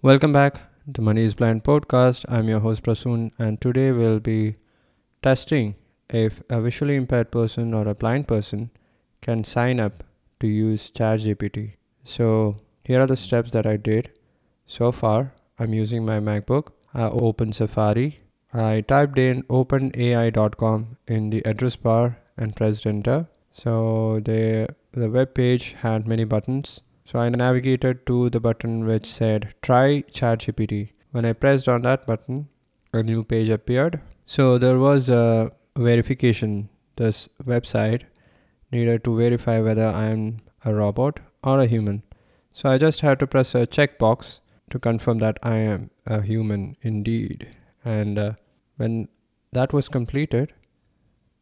Welcome back to Money is Blind podcast. I'm your host Prasoon, and today we'll be testing if a visually impaired person or a blind person can sign up to use ChatGPT. So, here are the steps that I did so far. I'm using my MacBook. Uh, I opened Safari. I typed in openai.com in the address bar and pressed enter. So, the, the web page had many buttons so I navigated to the button which said try ChatGPT. When I pressed on that button, a new page appeared. So there was a verification. This website needed to verify whether I am a robot or a human. So I just had to press a checkbox to confirm that I am a human indeed. And uh, when that was completed,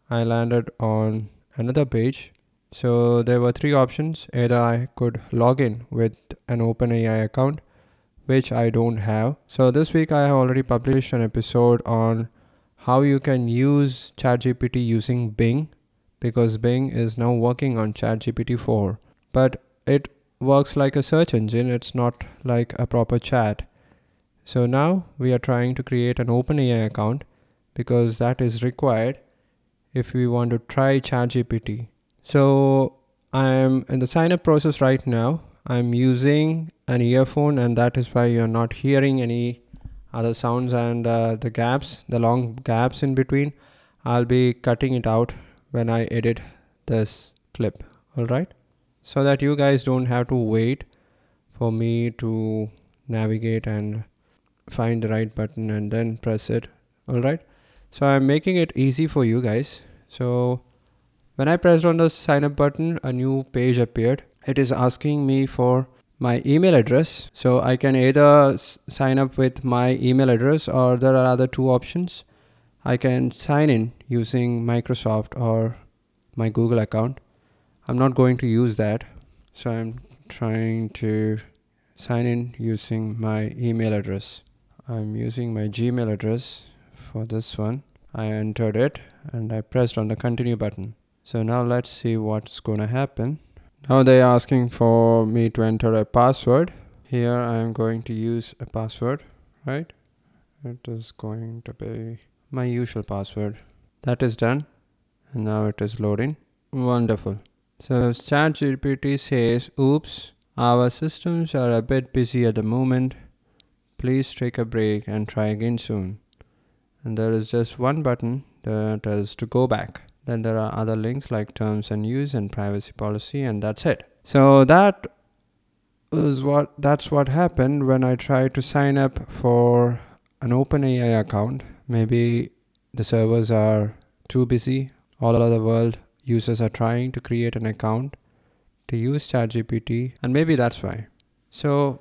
I landed on another page so there were three options. Either I could log in with an OpenAI account, which I don't have. So this week I have already published an episode on how you can use ChatGPT using Bing because Bing is now working on ChatGPT 4. But it works like a search engine, it's not like a proper chat. So now we are trying to create an OpenAI account because that is required if we want to try ChatGPT. So I'm in the sign up process right now. I'm using an earphone, and that is why you're not hearing any other sounds and uh, the gaps, the long gaps in between. I'll be cutting it out when I edit this clip. All right. So that you guys don't have to wait for me to navigate and find the right button and then press it. All right. So I'm making it easy for you guys. So when I pressed on the sign up button, a new page appeared. It is asking me for my email address. So I can either s- sign up with my email address or there are other two options. I can sign in using Microsoft or my Google account. I'm not going to use that. So I'm trying to sign in using my email address. I'm using my Gmail address for this one. I entered it and I pressed on the continue button. So now let's see what's gonna happen. Now they're asking for me to enter a password. Here I am going to use a password, right? It is going to be my usual password. That is done. And now it is loading. Wonderful. So ChatGPT says, oops, our systems are a bit busy at the moment. Please take a break and try again soon. And there is just one button that is to go back. Then there are other links like terms and use and privacy policy, and that's it. So that was what that's what happened when I tried to sign up for an OpenAI account. Maybe the servers are too busy. All over the world, users are trying to create an account to use ChatGPT, and maybe that's why. So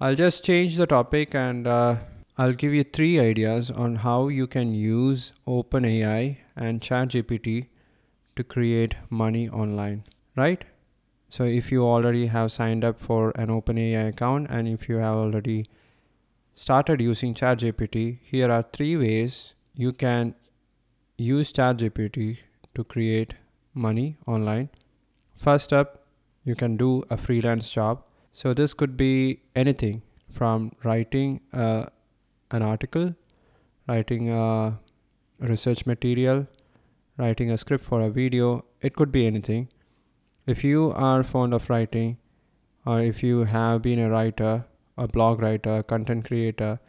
I'll just change the topic and uh, I'll give you three ideas on how you can use OpenAI and ChatGPT to create money online, right? So if you already have signed up for an OpenAI account and if you have already started using ChatGPT, here are three ways you can use ChatGPT to create money online. First up, you can do a freelance job. So this could be anything from writing a an article, writing a research material, writing a script for a video. It could be anything. If you are fond of writing, or if you have been a writer, a blog writer, content creator,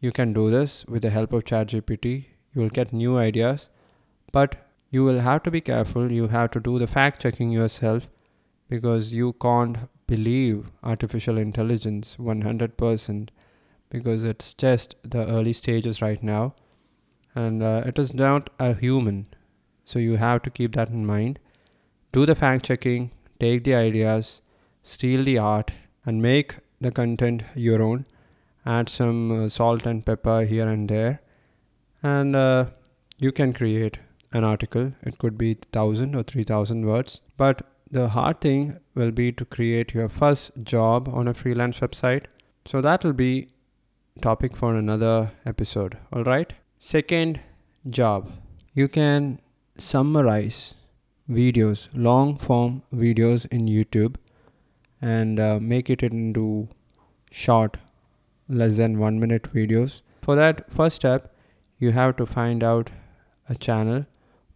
you can do this with the help of ChatGPT. You will get new ideas, but you will have to be careful. You have to do the fact checking yourself because you can't believe artificial intelligence 100% because it's just the early stages right now. And uh, it is not a human. So you have to keep that in mind. Do the fact checking take the ideas steal the art and make the content your own. Add some uh, salt and pepper here and there. And uh, you can create an article. It could be 1000 or 3000 words. But the hard thing will be to create your first job on a freelance website. So that will be topic for another episode. All right. Second job. You can summarize videos, long form videos in YouTube and uh, make it into short less than one minute videos. For that first step, you have to find out a channel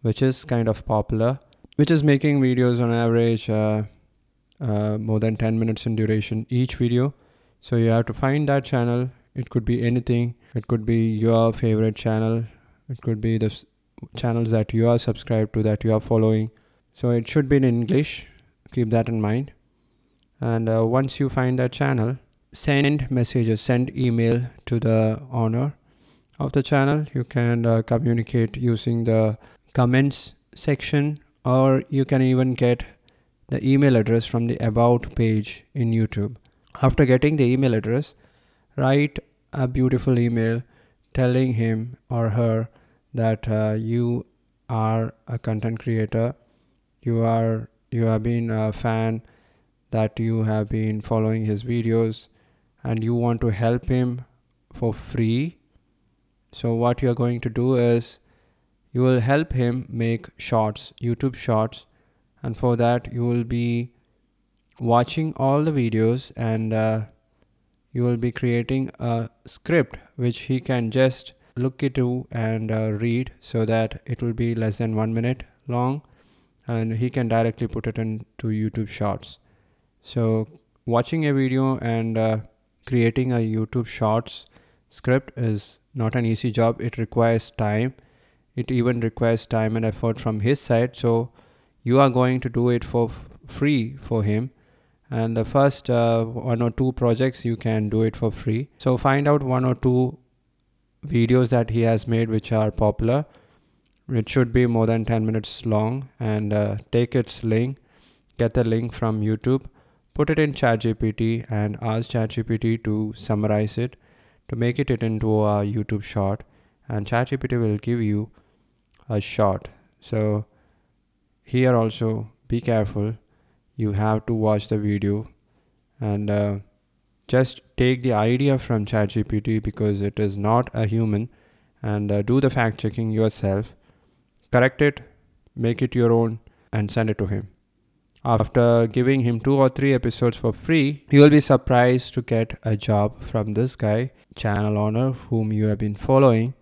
which is kind of popular, which is making videos on average uh, uh, more than 10 minutes in duration each video. So you have to find that channel. It could be anything. It could be your favorite channel. It could be the channels that you are subscribed to that you are following. So it should be in English. Keep that in mind. And uh, once you find that channel, send messages, send email to the owner of the channel. You can uh, communicate using the comments section, or you can even get the email address from the about page in YouTube. After getting the email address, write a beautiful email telling him or her that uh, you are a content creator, you are you have been a fan, that you have been following his videos, and you want to help him for free. So what you are going to do is you will help him make shorts, YouTube shorts, and for that you will be watching all the videos and uh, you will be creating a script which he can just look into and uh, read so that it will be less than one minute long and he can directly put it into YouTube Shorts. So, watching a video and uh, creating a YouTube Shorts script is not an easy job, it requires time. It even requires time and effort from his side. So, you are going to do it for f- free for him and the first uh, one or two projects you can do it for free. So find out one or two videos that he has made which are popular. It should be more than 10 minutes long. And uh, take its link. Get the link from youtube. Put it in chatgpt and ask chatgpt to summarize it to make it into a youtube short. And chatgpt will give you a short. So here also be careful you have to watch the video and uh, just take the idea from ChatGPT because it is not a human and uh, do the fact checking yourself, correct it, make it your own, and send it to him. After giving him two or three episodes for free, you will be surprised to get a job from this guy, channel owner, whom you have been following,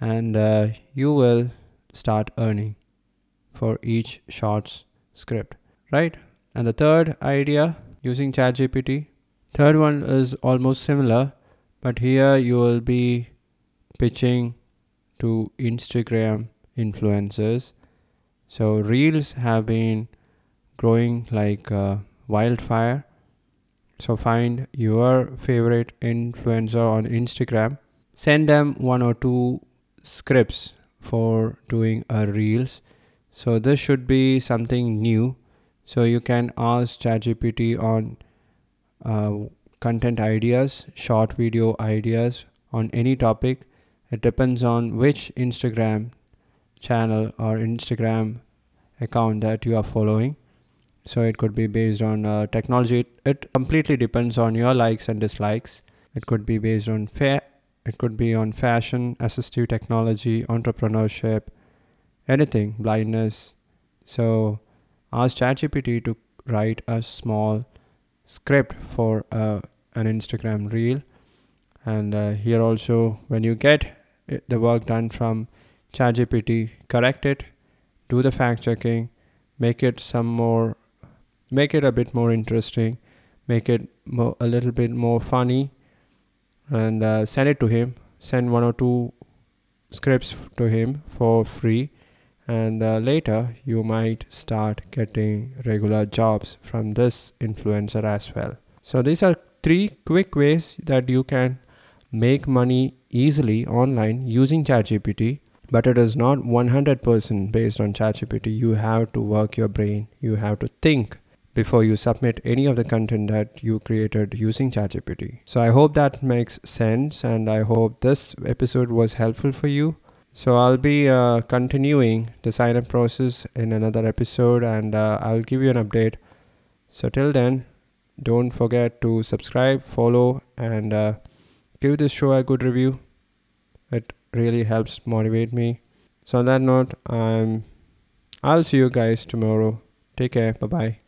and uh, you will start earning for each shorts script, right? And the third idea using ChatGPT. Third one is almost similar, but here you will be pitching to Instagram influencers. So reels have been growing like wildfire. So find your favorite influencer on Instagram. Send them one or two scripts for doing a reels. So this should be something new so you can ask ChatGPT on uh, content ideas, short video ideas on any topic. It depends on which Instagram channel or Instagram account that you are following. So it could be based on uh, technology. It, it completely depends on your likes and dislikes. It could be based on fair. It could be on fashion, assistive technology, entrepreneurship, anything, blindness. So ask ChatGPT to write a small script for uh, an Instagram reel. And uh, here also, when you get it, the work done from ChatGPT, correct it, do the fact checking, make it some more, make it a bit more interesting, make it a little bit more funny, and uh, send it to him. Send one or two scripts to him for free and uh, later you might start getting regular jobs from this influencer as well so these are three quick ways that you can make money easily online using ChatGPT but it is not 100% based on ChatGPT you have to work your brain you have to think before you submit any of the content that you created using ChatGPT. So I hope that makes sense and I hope this episode was helpful for you. So I'll be uh, continuing the sign up process in another episode and uh, I'll give you an update. So till then, don't forget to subscribe, follow, and uh, give this show a good review. It really helps motivate me. So on that note, I'm I'll see you guys tomorrow. Take care. Bye bye.